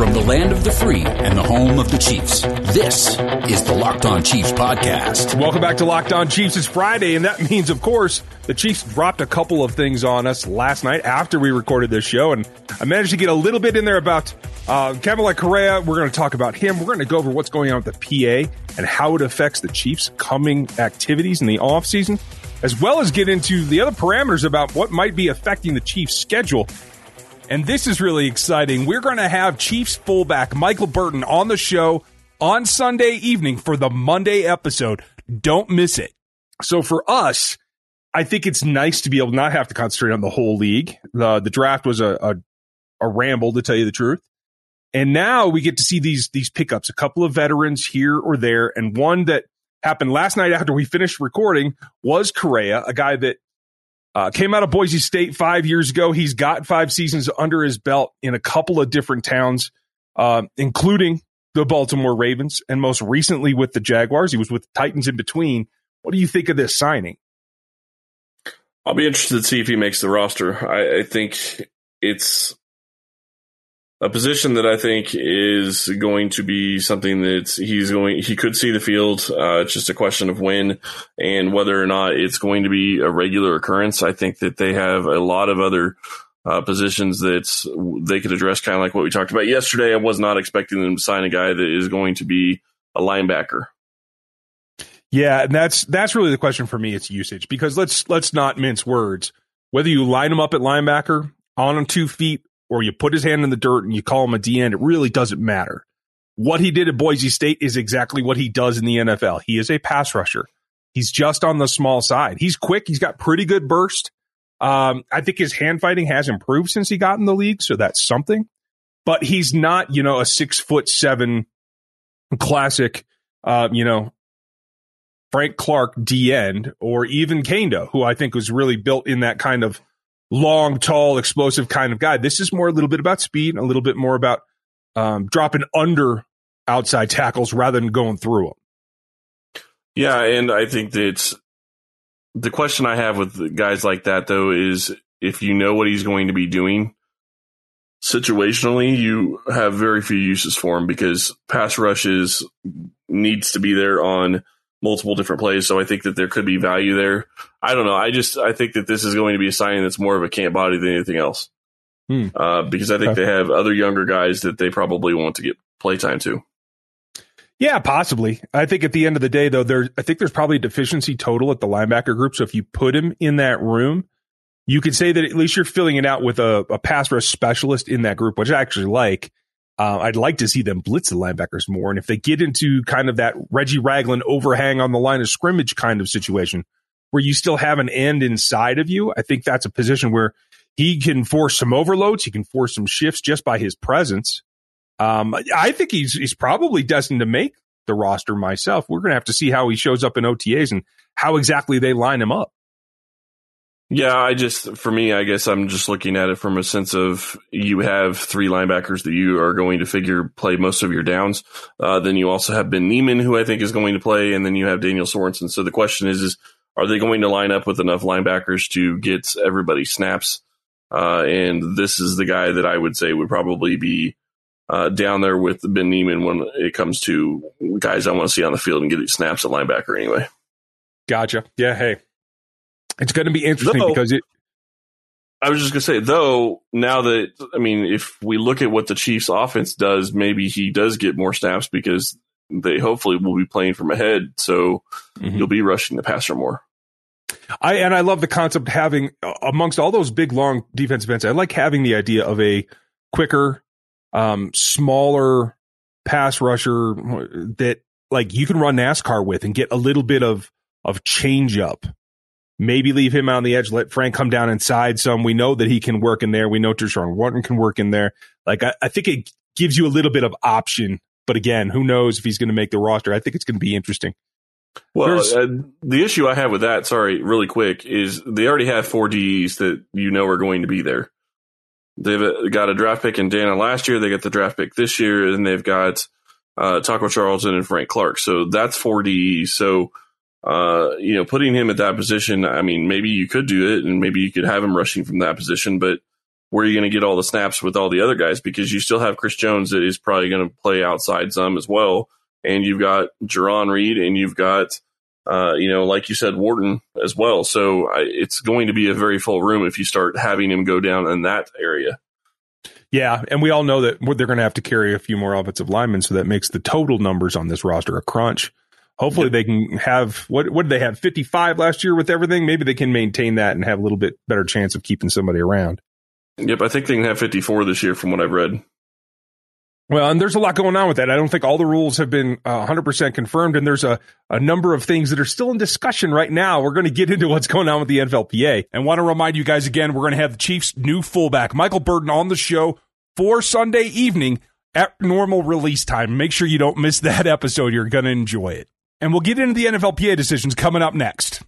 From the land of the free and the home of the Chiefs, this is the Locked On Chiefs podcast. Welcome back to Locked On Chiefs. It's Friday, and that means, of course, the Chiefs dropped a couple of things on us last night after we recorded this show, and I managed to get a little bit in there about uh, Kamalei Correa. We're going to talk about him. We're going to go over what's going on with the PA and how it affects the Chiefs' coming activities in the offseason, as well as get into the other parameters about what might be affecting the Chiefs' schedule and this is really exciting. We're going to have Chiefs fullback Michael Burton on the show on Sunday evening for the Monday episode. Don't miss it. So for us, I think it's nice to be able to not have to concentrate on the whole league. The the draft was a, a, a ramble to tell you the truth. And now we get to see these these pickups, a couple of veterans here or there, and one that happened last night after we finished recording was Correa, a guy that uh, came out of Boise State five years ago. He's got five seasons under his belt in a couple of different towns, uh, including the Baltimore Ravens, and most recently with the Jaguars. He was with the Titans in between. What do you think of this signing? I'll be interested to see if he makes the roster. I, I think it's a position that I think is going to be something that he's going, he could see the field. Uh, it's just a question of when and whether or not it's going to be a regular occurrence. I think that they have a lot of other uh, positions that they could address, kind of like what we talked about yesterday. I was not expecting them to sign a guy that is going to be a linebacker. Yeah, and that's that's really the question for me. It's usage because let's let's not mince words. Whether you line him up at linebacker on two feet or you put his hand in the dirt and you call him a DN, it really doesn't matter. What he did at Boise State is exactly what he does in the NFL. He is a pass rusher. He's just on the small side. He's quick. He's got pretty good burst. Um, I think his hand fighting has improved since he got in the league, so that's something. But he's not, you know, a six foot seven classic, uh, you know, Frank Clark D end or even Kaindoh, who I think was really built in that kind of long, tall, explosive kind of guy. This is more a little bit about speed, a little bit more about um, dropping under outside tackles rather than going through them. Yeah, and I think that the question I have with guys like that though is if you know what he's going to be doing situationally, you have very few uses for him because pass rushes needs to be there on multiple different plays. So I think that there could be value there. I don't know. I just I think that this is going to be a signing that's more of a camp body than anything else. Hmm. Uh, because I think okay. they have other younger guys that they probably want to get playtime to. Yeah, possibly. I think at the end of the day, though, there I think there's probably a deficiency total at the linebacker group. So if you put him in that room, you could say that at least you're filling it out with a, a pass rush specialist in that group, which I actually like. Uh, I'd like to see them blitz the linebackers more. And if they get into kind of that Reggie Ragland overhang on the line of scrimmage kind of situation where you still have an end inside of you, I think that's a position where he can force some overloads. He can force some shifts just by his presence. Um, I think he's, he's probably destined to make the roster myself. We're going to have to see how he shows up in OTAs and how exactly they line him up. Yeah, I just, for me, I guess I'm just looking at it from a sense of you have three linebackers that you are going to figure play most of your downs. Uh, then you also have Ben Niemann, who I think is going to play, and then you have Daniel Sorensen. So the question is, is are they going to line up with enough linebackers to get everybody snaps? Uh, and this is the guy that I would say would probably be uh, down there with Ben Niemann when it comes to guys I want to see on the field and get snaps at linebacker anyway. Gotcha. Yeah. Hey, it's going to be interesting though, because it. I was just going to say, though, now that, I mean, if we look at what the Chiefs offense does, maybe he does get more snaps because they hopefully will be playing from ahead. So mm-hmm. you'll be rushing the passer more. I and I love the concept of having amongst all those big long defensive ends. I like having the idea of a quicker, um, smaller pass rusher that like you can run NASCAR with and get a little bit of of change up maybe leave him on the edge, let Frank come down inside some. We know that he can work in there. We know Tershawn Wharton can work in there. Like, I, I think it gives you a little bit of option. But again, who knows if he's going to make the roster? I think it's going to be interesting. Well, uh, the issue I have with that, sorry, really quick, is they already have four DEs that you know are going to be there. They've uh, got a draft pick in Danna last year. They got the draft pick this year, and they've got uh, Taco Charlton and Frank Clark. So that's four DEs. So uh, you know, putting him at that position, I mean, maybe you could do it and maybe you could have him rushing from that position, but where are you're going to get all the snaps with all the other guys because you still have Chris Jones that is probably going to play outside some as well. And you've got Jarran Reed and you've got, uh, you know, like you said, Wharton as well. So I, it's going to be a very full room if you start having him go down in that area. Yeah, and we all know that they're going to have to carry a few more offensive linemen, so that makes the total numbers on this roster a crunch. Hopefully, yep. they can have what what did they have fifty five last year with everything? Maybe they can maintain that and have a little bit better chance of keeping somebody around. Yep, I think they can have fifty four this year, from what I've read. Well, and there's a lot going on with that. I don't think all the rules have been uh, 100% confirmed, and there's a, a number of things that are still in discussion right now. We're going to get into what's going on with the NFLPA. And want to remind you guys again, we're going to have the Chiefs' new fullback, Michael Burton, on the show for Sunday evening at normal release time. Make sure you don't miss that episode. You're going to enjoy it. And we'll get into the NFLPA decisions coming up next.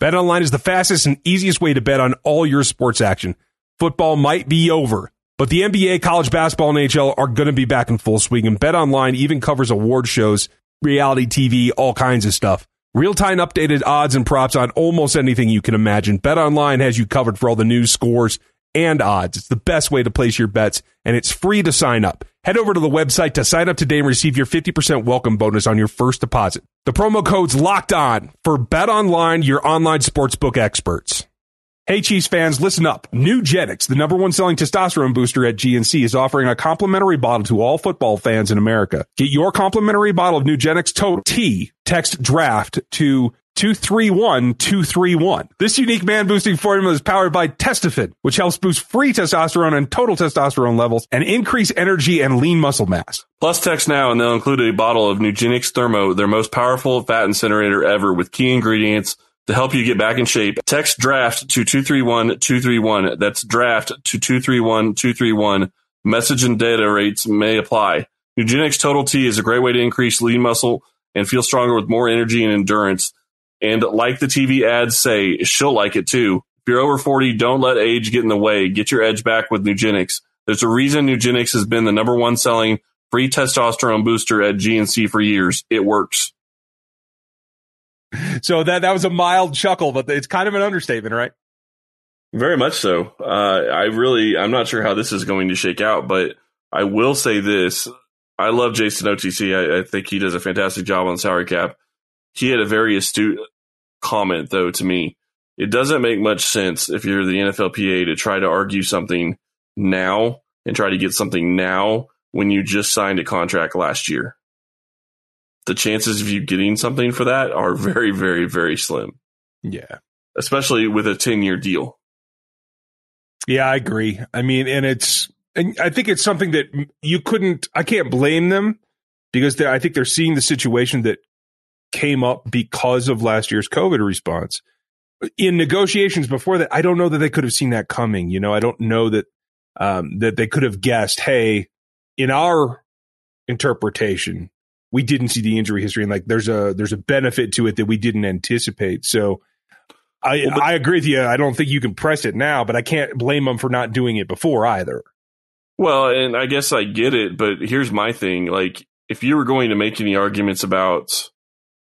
Bet online is the fastest and easiest way to bet on all your sports action. Football might be over but the NBA, college basketball, and NHL are going to be back in full swing, and Bet Online even covers award shows, reality TV, all kinds of stuff. Real time updated odds and props on almost anything you can imagine. Bet Online has you covered for all the news, scores, and odds. It's the best way to place your bets, and it's free to sign up. Head over to the website to sign up today and receive your 50% welcome bonus on your first deposit. The promo code's locked on for Bet Online, your online sportsbook experts. Hey, Chiefs fans, listen up. Nugenix, the number one selling testosterone booster at GNC, is offering a complimentary bottle to all football fans in America. Get your complimentary bottle of Nugenix Total T. Text draft to 231231. This unique man boosting formula is powered by Testofen, which helps boost free testosterone and total testosterone levels and increase energy and lean muscle mass. Plus text now and they'll include a bottle of Nugenix Thermo, their most powerful fat incinerator ever with key ingredients to help you get back in shape. Text draft to 231-231. That's draft to 231-231. Message and data rates may apply. Nugenix Total T is a great way to increase lean muscle and feel stronger with more energy and endurance. And like the TV ads say, she'll like it too. If you're over 40, don't let age get in the way. Get your edge back with Nugenix. There's a reason Nugenix has been the number one selling free testosterone booster at GNC for years. It works. so that that was a mild chuckle, but it's kind of an understatement, right? Very much so. Uh, I really, I'm not sure how this is going to shake out, but I will say this: I love Jason OTC. I, I think he does a fantastic job on salary cap. He had a very astute comment, though, to me. It doesn't make much sense if you're the NFLPA to try to argue something now and try to get something now when you just signed a contract last year the chances of you getting something for that are very, very, very slim. Yeah. Especially with a 10 year deal. Yeah, I agree. I mean, and it's, and I think it's something that you couldn't, I can't blame them because I think they're seeing the situation that came up because of last year's COVID response. In negotiations before that, I don't know that they could have seen that coming. You know, I don't know that, um, that they could have guessed, hey, in our interpretation, we didn't see the injury history and like there's a there's a benefit to it that we didn't anticipate. So I well, but, I agree with you. I don't think you can press it now, but I can't blame them for not doing it before either. Well, and I guess I get it, but here's my thing. Like if you were going to make any arguments about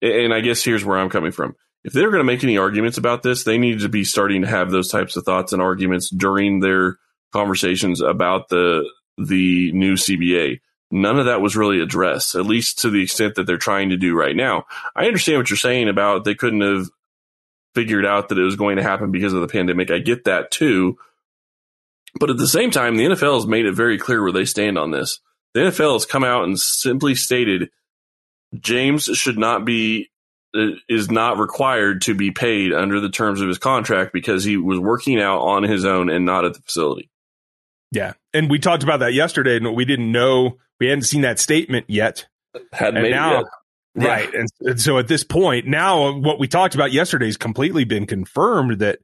and I guess here's where I'm coming from. If they're going to make any arguments about this, they need to be starting to have those types of thoughts and arguments during their conversations about the the new CBA none of that was really addressed, at least to the extent that they're trying to do right now. I understand what you're saying about they couldn't have figured out that it was going to happen because of the pandemic. I get that too. But at the same time, the NFL has made it very clear where they stand on this. The NFL has come out and simply stated James should not be uh, is not required to be paid under the terms of his contract because he was working out on his own and not at the facility. Yeah. And we talked about that yesterday and we didn't know we hadn't seen that statement yet. Hadn't and now, yeah. right? And, and, so at this point, now what we talked about yesterday has completely been confirmed. That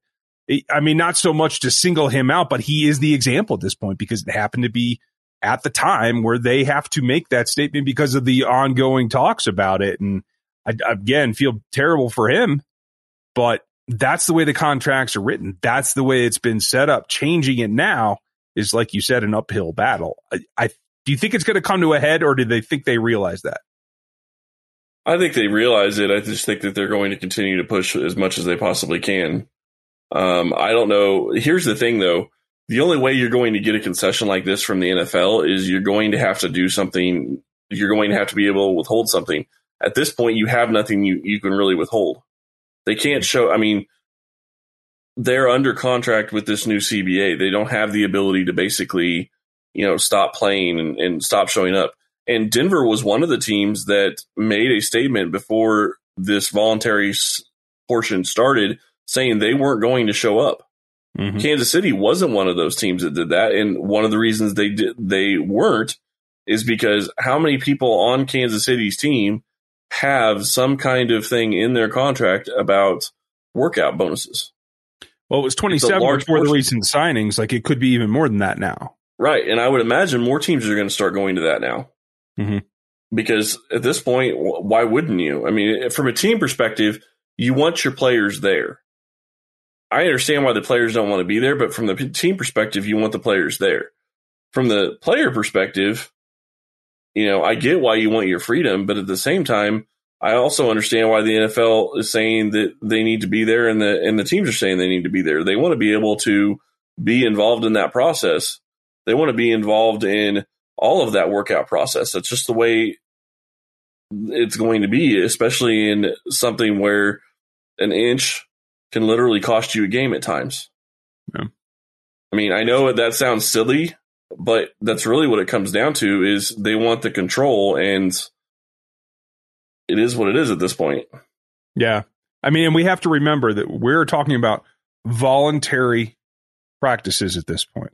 I mean, not so much to single him out, but he is the example at this point because it happened to be at the time where they have to make that statement because of the ongoing talks about it. And I, again, feel terrible for him, but that's the way the contracts are written. That's the way it's been set up. Changing it now is, like you said, an uphill battle. I, I do you think it's going to come to a head, or do they think they realize that? I think they realize it. I just think that they're going to continue to push as much as they possibly can. Um, I don't know. Here's the thing, though: the only way you're going to get a concession like this from the NFL is you're going to have to do something. You're going to have to be able to withhold something. At this point, you have nothing you, you can really withhold. They can't show, I mean, they're under contract with this new CBA. They don't have the ability to basically, you know, stop playing and, and stop showing up. And Denver was one of the teams that made a statement before this voluntary portion started saying they weren't going to show up. Mm-hmm. Kansas City wasn't one of those teams that did that, and one of the reasons they did they weren't is because how many people on Kansas City's team have some kind of thing in their contract about workout bonuses? Well, it was 27 before portion. the recent signings. Like it could be even more than that now. Right. And I would imagine more teams are going to start going to that now. Mm-hmm. Because at this point, why wouldn't you? I mean, from a team perspective, you want your players there. I understand why the players don't want to be there, but from the team perspective, you want the players there. From the player perspective, you know, I get why you want your freedom, but at the same time, I also understand why the NFL is saying that they need to be there and the and the teams are saying they need to be there. They want to be able to be involved in that process. They want to be involved in all of that workout process. That's just the way it's going to be, especially in something where an inch can literally cost you a game at times. Yeah. I mean, I know that sounds silly, but that's really what it comes down to is they want the control and it is what it is at this point. Yeah. I mean, and we have to remember that we're talking about voluntary practices at this point.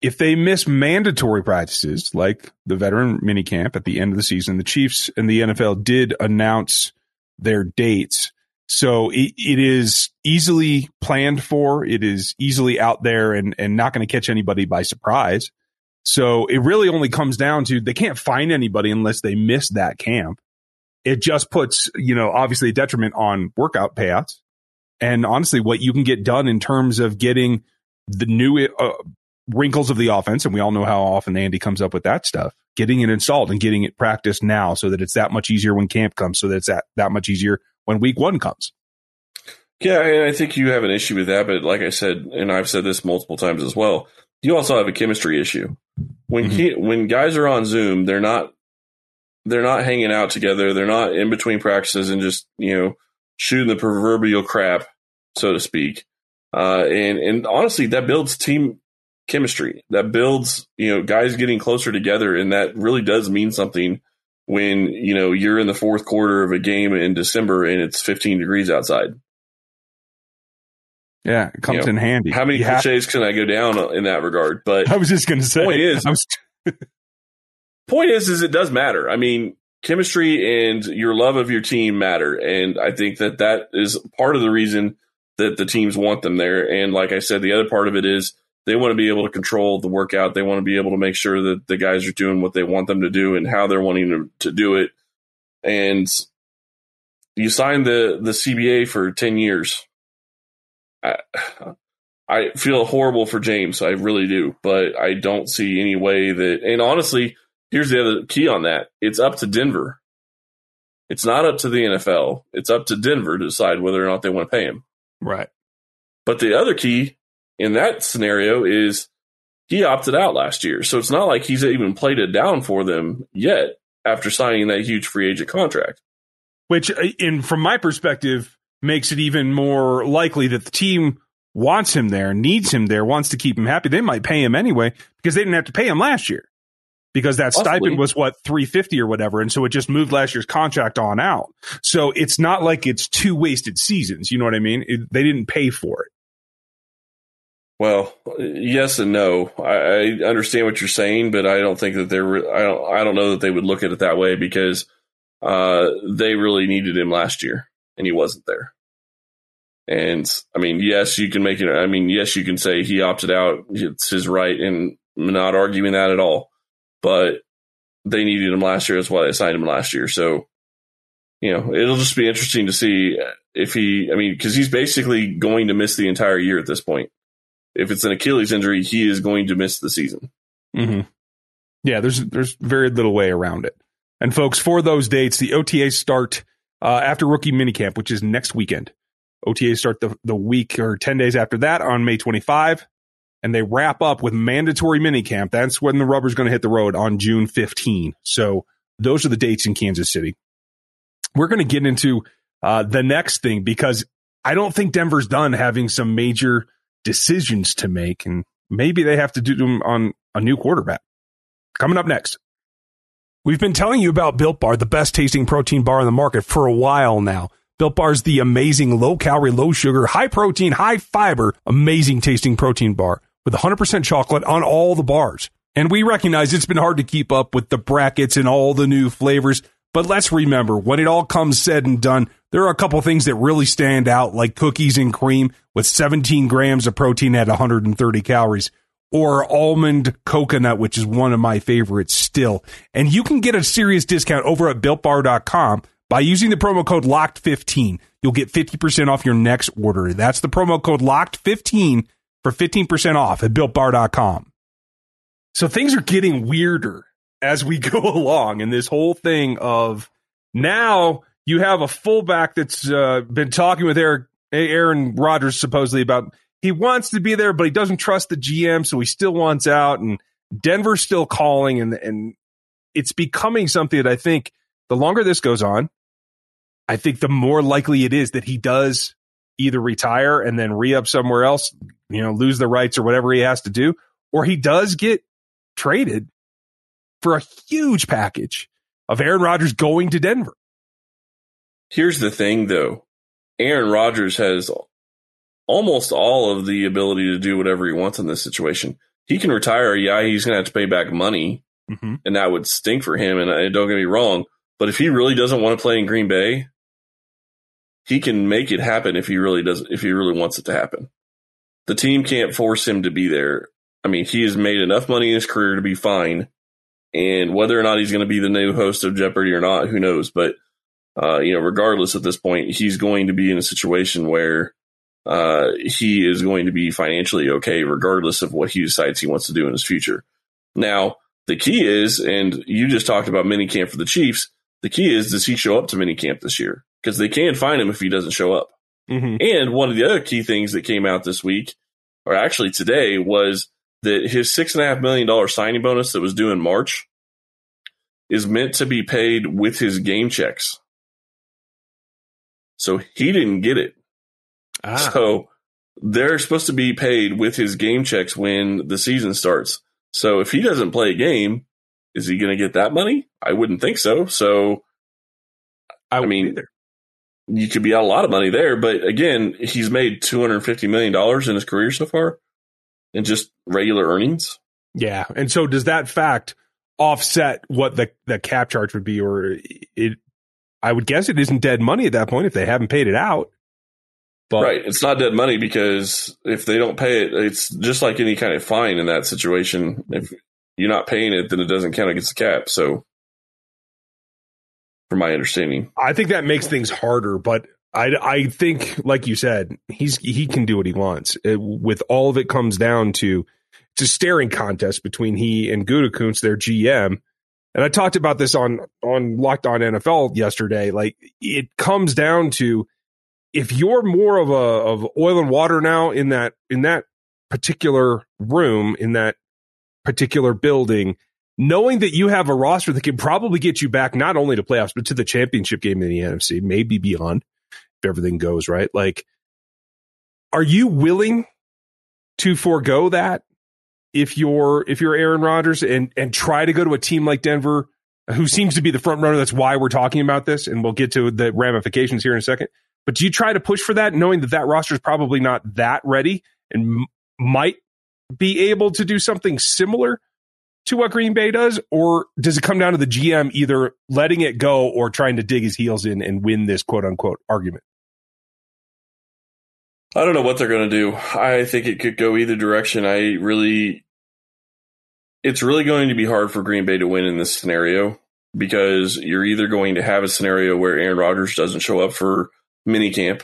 If they miss mandatory practices like the veteran minicamp at the end of the season, the Chiefs and the NFL did announce their dates so it, it is easily planned for. It is easily out there and, and not going to catch anybody by surprise. So it really only comes down to they can't find anybody unless they miss that camp. It just puts, you know, obviously a detriment on workout payouts and honestly what you can get done in terms of getting the new uh, wrinkles of the offense. And we all know how often Andy comes up with that stuff, getting it installed and getting it practiced now so that it's that much easier when camp comes, so that it's that, that much easier when week one comes. Yeah, and I think you have an issue with that, but like I said, and I've said this multiple times as well, you also have a chemistry issue. When mm-hmm. when guys are on Zoom, they're not they're not hanging out together. They're not in between practices and just you know shooting the proverbial crap, so to speak. Uh, and and honestly, that builds team chemistry. That builds you know guys getting closer together, and that really does mean something when you know you're in the fourth quarter of a game in December and it's 15 degrees outside. Yeah, it comes you know, in handy. How many you cliches can I go down in that regard? But I was just going to say, point is, point is, is it does matter. I mean, chemistry and your love of your team matter, and I think that that is part of the reason that the teams want them there. And like I said, the other part of it is they want to be able to control the workout. They want to be able to make sure that the guys are doing what they want them to do and how they're wanting to, to do it. And you signed the, the CBA for 10 years. I, I feel horrible for James. I really do, but I don't see any way that, and honestly, here's the other key on that. It's up to Denver. It's not up to the NFL. It's up to Denver to decide whether or not they want to pay him. Right. But the other key in that scenario is he opted out last year. So it's not like he's even played it down for them yet after signing that huge free agent contract. Which, uh, in from my perspective, makes it even more likely that the team wants him there, needs him there, wants to keep him happy. They might pay him anyway because they didn't have to pay him last year because that Possibly. stipend was what 350 or whatever and so it just moved last year's contract on out so it's not like it's two wasted seasons you know what i mean it, they didn't pay for it well, yes and no. I, I, understand what you're saying, but I don't think that they're. I don't. I don't know that they would look at it that way because uh, they really needed him last year, and he wasn't there. And I mean, yes, you can make it. I mean, yes, you can say he opted out. It's his right, and I'm not arguing that at all. But they needed him last year. That's why they signed him last year. So, you know, it'll just be interesting to see if he. I mean, because he's basically going to miss the entire year at this point if it's an Achilles injury, he is going to miss the season. Mm-hmm. Yeah, there's there's very little way around it. And folks, for those dates, the OTAs start uh, after rookie minicamp, which is next weekend. OTAs start the, the week or 10 days after that on May 25. and they wrap up with mandatory minicamp. That's when the rubber's going to hit the road on June 15. So those are the dates in Kansas City. We're going to get into uh, the next thing because I don't think Denver's done having some major decisions to make, and maybe they have to do them on a new quarterback. Coming up next. We've been telling you about Built Bar, the best tasting protein bar in the market for a while now. Built Bar is the amazing low calorie, low sugar, high protein, high fiber, amazing tasting protein bar with 100% chocolate on all the bars. And we recognize it's been hard to keep up with the brackets and all the new flavors. But let's remember, when it all comes said and done, there are a couple things that really stand out, like cookies and cream with 17 grams of protein at 130 calories, or almond coconut, which is one of my favorites still. And you can get a serious discount over at builtbar.com by using the promo code LOCKED15. You'll get 50% off your next order. That's the promo code LOCKED15 for 15% off at builtbar.com. So things are getting weirder as we go along in this whole thing of now you have a fullback that's uh, been talking with Eric, Aaron Rodgers supposedly about he wants to be there, but he doesn't trust the GM, so he still wants out. And Denver's still calling, and and it's becoming something that I think the longer this goes on, I think the more likely it is that he does either retire and then re up somewhere else, you know, lose the rights or whatever he has to do, or he does get traded for a huge package of Aaron Rodgers going to Denver. Here's the thing though. Aaron Rodgers has almost all of the ability to do whatever he wants in this situation. He can retire. Yeah, he's going to have to pay back money mm-hmm. and that would stink for him. And, and don't get me wrong, but if he really doesn't want to play in Green Bay, he can make it happen if he really does, if he really wants it to happen. The team can't force him to be there. I mean, he has made enough money in his career to be fine. And whether or not he's going to be the new host of Jeopardy or not, who knows? But, uh, you know, regardless at this point, he's going to be in a situation where, uh, he is going to be financially okay, regardless of what he decides he wants to do in his future. Now, the key is, and you just talked about minicamp for the Chiefs. The key is, does he show up to minicamp this year? Because they can find him if he doesn't show up. Mm-hmm. And one of the other key things that came out this week, or actually today, was that his six and a half million dollar signing bonus that was due in March is meant to be paid with his game checks. So he didn't get it. Ah. So they're supposed to be paid with his game checks when the season starts. So if he doesn't play a game, is he going to get that money? I wouldn't think so. So, I, I mean, either. you could be out a lot of money there, but again, he's made $250 million in his career so far in just regular earnings. Yeah. And so does that fact offset what the, the cap charge would be, or it, I would guess it isn't dead money at that point if they haven't paid it out. But, right. It's not dead money because if they don't pay it, it's just like any kind of fine in that situation. If you're not paying it, then it doesn't count against the cap. So, from my understanding, I think that makes things harder. But I, I think, like you said, he's he can do what he wants. It, with all of it comes down to it's a staring contest between he and Gutekunst, their GM. And I talked about this on on Locked On NFL yesterday. Like it comes down to if you're more of a of oil and water now in that in that particular room in that particular building, knowing that you have a roster that can probably get you back not only to playoffs but to the championship game in the NFC, maybe beyond if everything goes right. Like, are you willing to forego that if you're if you're Aaron Rodgers and and try to go to a team like Denver? Who seems to be the front runner? That's why we're talking about this, and we'll get to the ramifications here in a second. But do you try to push for that, knowing that that roster is probably not that ready and m- might be able to do something similar to what Green Bay does? Or does it come down to the GM either letting it go or trying to dig his heels in and win this quote unquote argument? I don't know what they're going to do. I think it could go either direction. I really, it's really going to be hard for Green Bay to win in this scenario because you're either going to have a scenario where Aaron Rodgers doesn't show up for minicamp,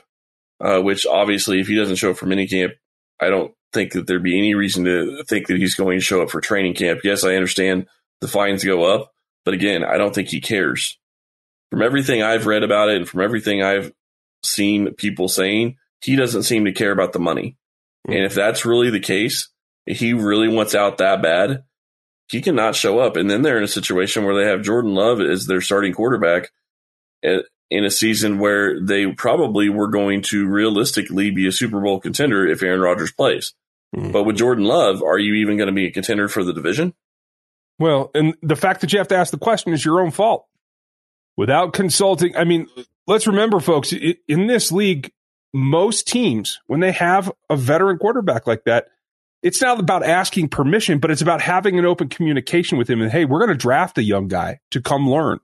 uh, which obviously, if he doesn't show up for minicamp, I don't think that there'd be any reason to think that he's going to show up for training camp. Yes, I understand the fines go up, but again, I don't think he cares. From everything I've read about it and from everything I've seen people saying, he doesn't seem to care about the money. Mm-hmm. And if that's really the case, if he really wants out that bad, he cannot show up. And then they're in a situation where they have Jordan Love as their starting quarterback in a season where they probably were going to realistically be a Super Bowl contender if Aaron Rodgers plays. Mm-hmm. But with Jordan Love, are you even going to be a contender for the division? Well, and the fact that you have to ask the question is your own fault. Without consulting, I mean, let's remember, folks, in this league, most teams, when they have a veteran quarterback like that, it's not about asking permission, but it's about having an open communication with him. And hey, we're going to draft a young guy to come learn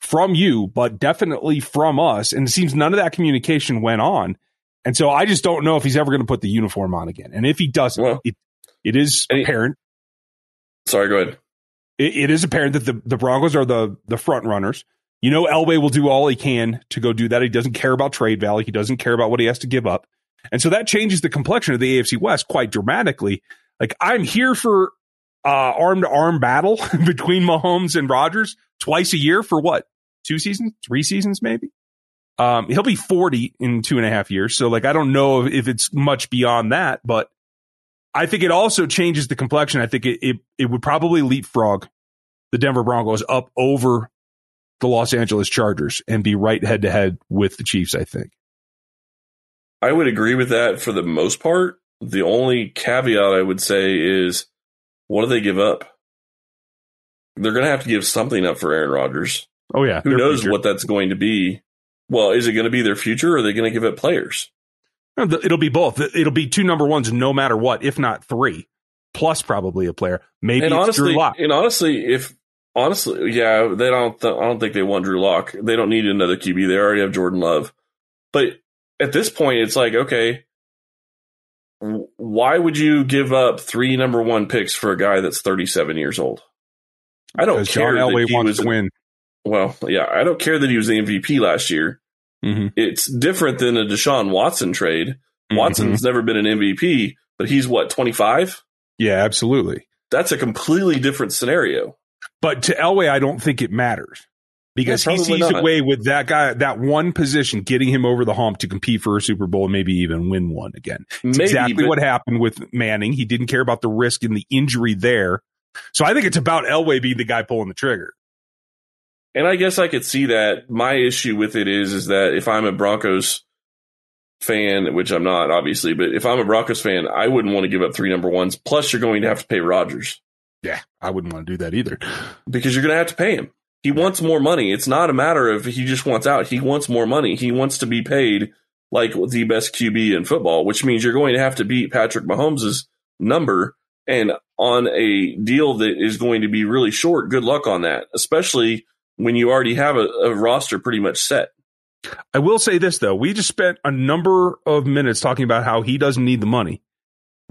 from you, but definitely from us. And it seems none of that communication went on. And so I just don't know if he's ever going to put the uniform on again. And if he doesn't, well, it, it is apparent. Sorry, go ahead. It, it is apparent that the, the Broncos are the, the front runners. You know, Elway will do all he can to go do that. He doesn't care about trade value. He doesn't care about what he has to give up. And so that changes the complexion of the AFC West quite dramatically. Like I'm here for uh, arm to arm battle between Mahomes and Rodgers twice a year for what? Two seasons, three seasons, maybe. Um, he'll be 40 in two and a half years. So like, I don't know if it's much beyond that, but I think it also changes the complexion. I think it, it, it would probably leapfrog the Denver Broncos up over the Los Angeles Chargers and be right head to head with the Chiefs, I think. I would agree with that for the most part. The only caveat I would say is what do they give up? They're going to have to give something up for Aaron Rodgers. Oh, yeah. Who knows future. what that's going to be? Well, is it going to be their future or are they going to give up players? It'll be both. It'll be two number ones no matter what, if not three, plus probably a player. Maybe and honestly, And honestly, if honestly, yeah, they don't. Th- I don't think they want Drew Lock. They don't need another QB. They already have Jordan Love. But at this point, it's like, okay, why would you give up three number one picks for a guy that's 37 years old? I don't because care. John Elway wants was, to win. Well, yeah, I don't care that he was the MVP last year. Mm-hmm. It's different than a Deshaun Watson trade. Mm-hmm. Watson's never been an MVP, but he's what, 25? Yeah, absolutely. That's a completely different scenario. But to Elway, I don't think it matters because yeah, he sees not. a way with that guy, that one position, getting him over the hump to compete for a Super Bowl and maybe even win one again. Maybe, exactly what happened with Manning. He didn't care about the risk and the injury there. So I think it's about Elway being the guy pulling the trigger. And I guess I could see that. My issue with it is, is that if I'm a Broncos fan, which I'm not, obviously, but if I'm a Broncos fan, I wouldn't want to give up three number ones. Plus, you're going to have to pay Rodgers. Yeah, I wouldn't want to do that either. Because you're going to have to pay him. He wants more money. It's not a matter of he just wants out. He wants more money. He wants to be paid like the best QB in football, which means you're going to have to beat Patrick Mahomes' number and on a deal that is going to be really short. Good luck on that, especially when you already have a, a roster pretty much set. I will say this though, we just spent a number of minutes talking about how he doesn't need the money.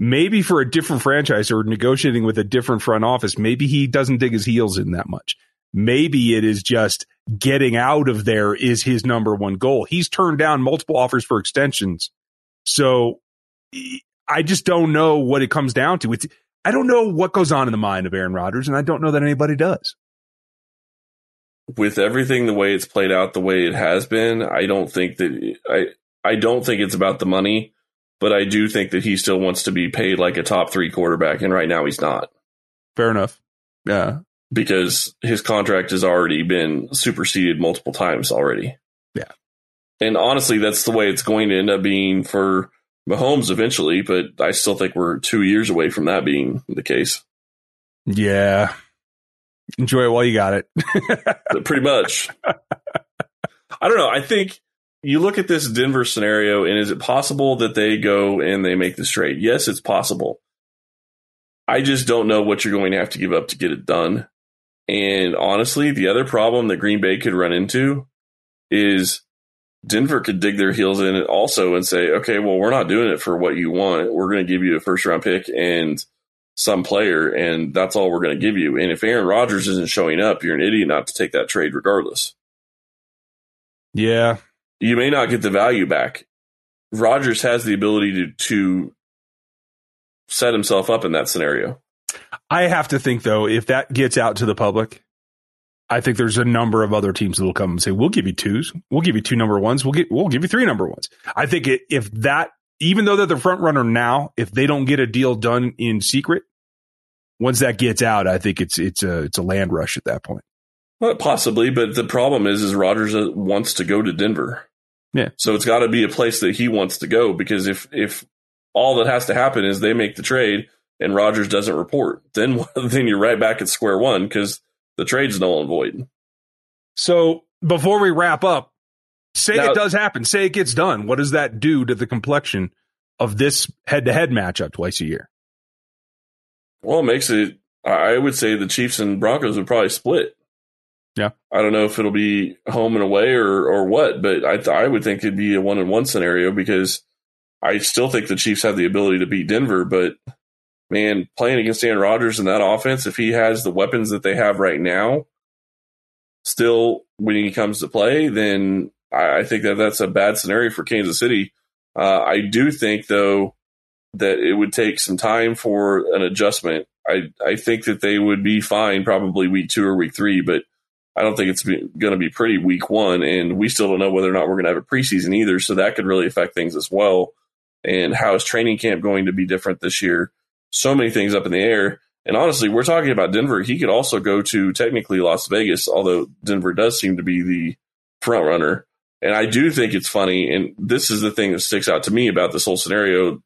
Maybe for a different franchise or negotiating with a different front office, maybe he doesn't dig his heels in that much. Maybe it is just getting out of there is his number one goal. He's turned down multiple offers for extensions. So I just don't know what it comes down to. It's, I don't know what goes on in the mind of Aaron Rodgers, and I don't know that anybody does. With everything the way it's played out, the way it has been, I don't think that I I don't think it's about the money, but I do think that he still wants to be paid like a top three quarterback, and right now he's not. Fair enough. Yeah, because his contract has already been superseded multiple times already. Yeah. And honestly, that's the way it's going to end up being for Mahomes eventually, but I still think we're two years away from that being the case. Yeah. Enjoy it while you got it. Pretty much. I don't know. I think you look at this Denver scenario, and is it possible that they go and they make this trade? Yes, it's possible. I just don't know what you're going to have to give up to get it done. And honestly, the other problem that Green Bay could run into is Denver could dig their heels in it also and say, okay, well, we're not doing it for what you want. We're going to give you a first round pick and some player, and that's all we're going to give you. And if Aaron Rodgers isn't showing up, you're an idiot not to take that trade regardless. Yeah. You may not get the value back. Rodgers has the ability to, to set himself up in that scenario. I have to think though, if that gets out to the public, I think there's a number of other teams that will come and say, "We'll give you twos. We'll give you two number ones. We'll get. We'll give you three number ones." I think it, if that even though they're the front runner now, if they don't get a deal done in secret, once that gets out, I think it's it's a it's a land rush at that point. Well, possibly, but the problem is, is Rodgers uh, wants to go to Denver. Yeah. So it's got to be a place that he wants to go because if if all that has to happen is they make the trade and Rodgers doesn't report, then then you're right back at square one because the trade's null and void. So before we wrap up, say Now- it does happen, say it gets done. What does that do to the complexion of this head to head matchup twice a year? Well, it makes it. I would say the Chiefs and Broncos would probably split. Yeah. I don't know if it'll be home and away or or what, but I th- I would think it'd be a one on one scenario because I still think the Chiefs have the ability to beat Denver, but man, playing against Aaron Rodgers in that offense, if he has the weapons that they have right now, still when he comes to play, then I, I think that that's a bad scenario for Kansas City. Uh, I do think though that it would take some time for an adjustment. I I think that they would be fine probably week two or week three, but I don't think it's going to be pretty week one, and we still don't know whether or not we're going to have a preseason either. So that could really affect things as well. And how is training camp going to be different this year? So many things up in the air. And honestly, we're talking about Denver. He could also go to technically Las Vegas, although Denver does seem to be the front runner. And I do think it's funny, and this is the thing that sticks out to me about this whole scenario.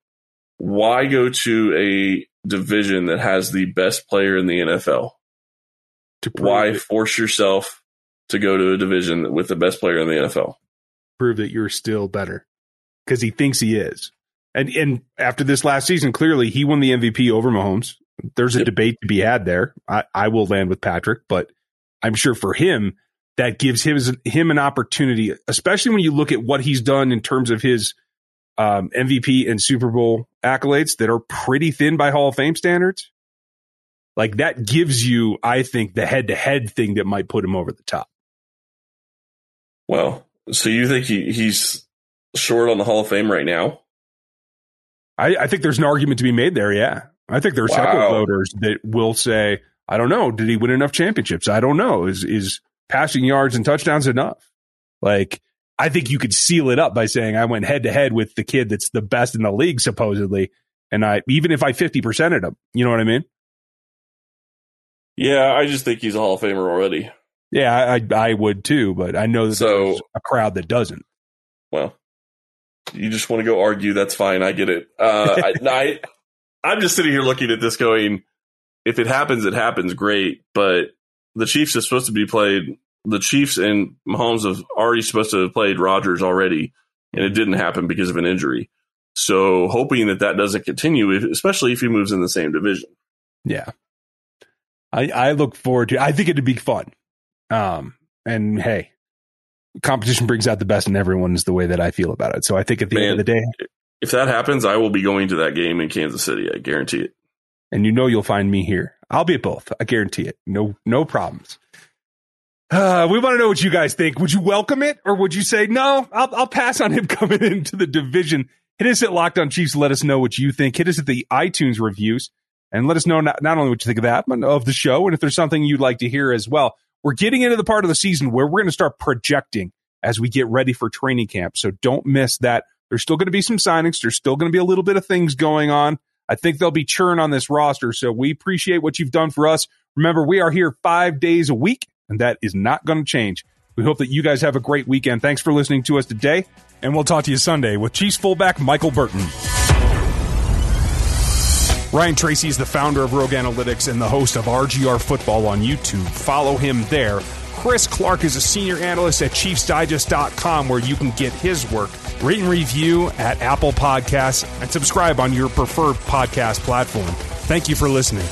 Why go to a division that has the best player in the NFL? Why that- force yourself to go to a division with the best player in the NFL? prove that you're still better because he thinks he is. And and after this last season, clearly he won the MVP over Mahomes. There's a Yep. debate to be had there. I, I will land with Patrick, but I'm sure for him that gives him him an opportunity, especially when you look at what he's done in terms of his um, MVP and Super Bowl accolades that are pretty thin by Hall of Fame standards. Like that gives you, I think, the head to head thing that might put him over the top. Well, so you think he, he's short on the Hall of Fame right now? I, I think there's an argument to be made there. Yeah, I think there's several Wow. voters that will say, "I don't know. Did he win enough championships? I don't know. Is is passing yards and touchdowns enough?" Like, I think you could seal it up by saying I went head to head with the kid that's the best in the league supposedly, and I even if I fifty percented him, you know what I mean? Yeah, I just think he's a Hall of Famer already. Yeah, I I, would too, but I know that So- there's a crowd that doesn't. Well, you just want to go argue. That's fine. I get it. Uh, I, I, I'm just sitting here looking at this going, if it happens, it happens. Great. But the Chiefs is supposed to be played. The Chiefs and Mahomes have already supposed to have played Rodgers already, and it didn't happen because of an injury. So hoping that that doesn't continue, especially if he moves in the same division. Yeah. I I look forward to I think it'd be fun. Um and hey, competition brings out the best in everyone is the way that I feel about it. So I think at the end of the day, If that happens, I will be going to that game in Kansas City. I guarantee it. and you know you'll find me here. I'll be at both. I guarantee it. No no problems. Uh, we want to know what you guys think. Would you welcome it or would you say no? I'll I'll pass on him coming into the division. Hit us at Locked On Chiefs. Let us know what you think. Hit us at the iTunes reviews and let us know not, not only what you think of that, but of the show and if there's something you'd like to hear as well. We're getting into the part of the season where we're going to start projecting as we get ready for training camp. So don't miss that. There's still going to be some signings. There's still going to be a little bit of things going on. I think there'll be churn on this roster. So we appreciate what you've done for us. Remember, we are here five days a week, and that is not going to change. We hope that you guys have a great weekend. Thanks for listening to us today. And we'll talk to you Sunday with Chiefs fullback Michael Burton. Ryan Tracy is the founder of Rogue Analytics and the host of RGR Football on YouTube. Follow him there. Chris Clark is a senior analyst at ChiefsDigest.com where you can get his work. Rate and review at Apple Podcasts and subscribe on your preferred podcast platform. Thank you for listening.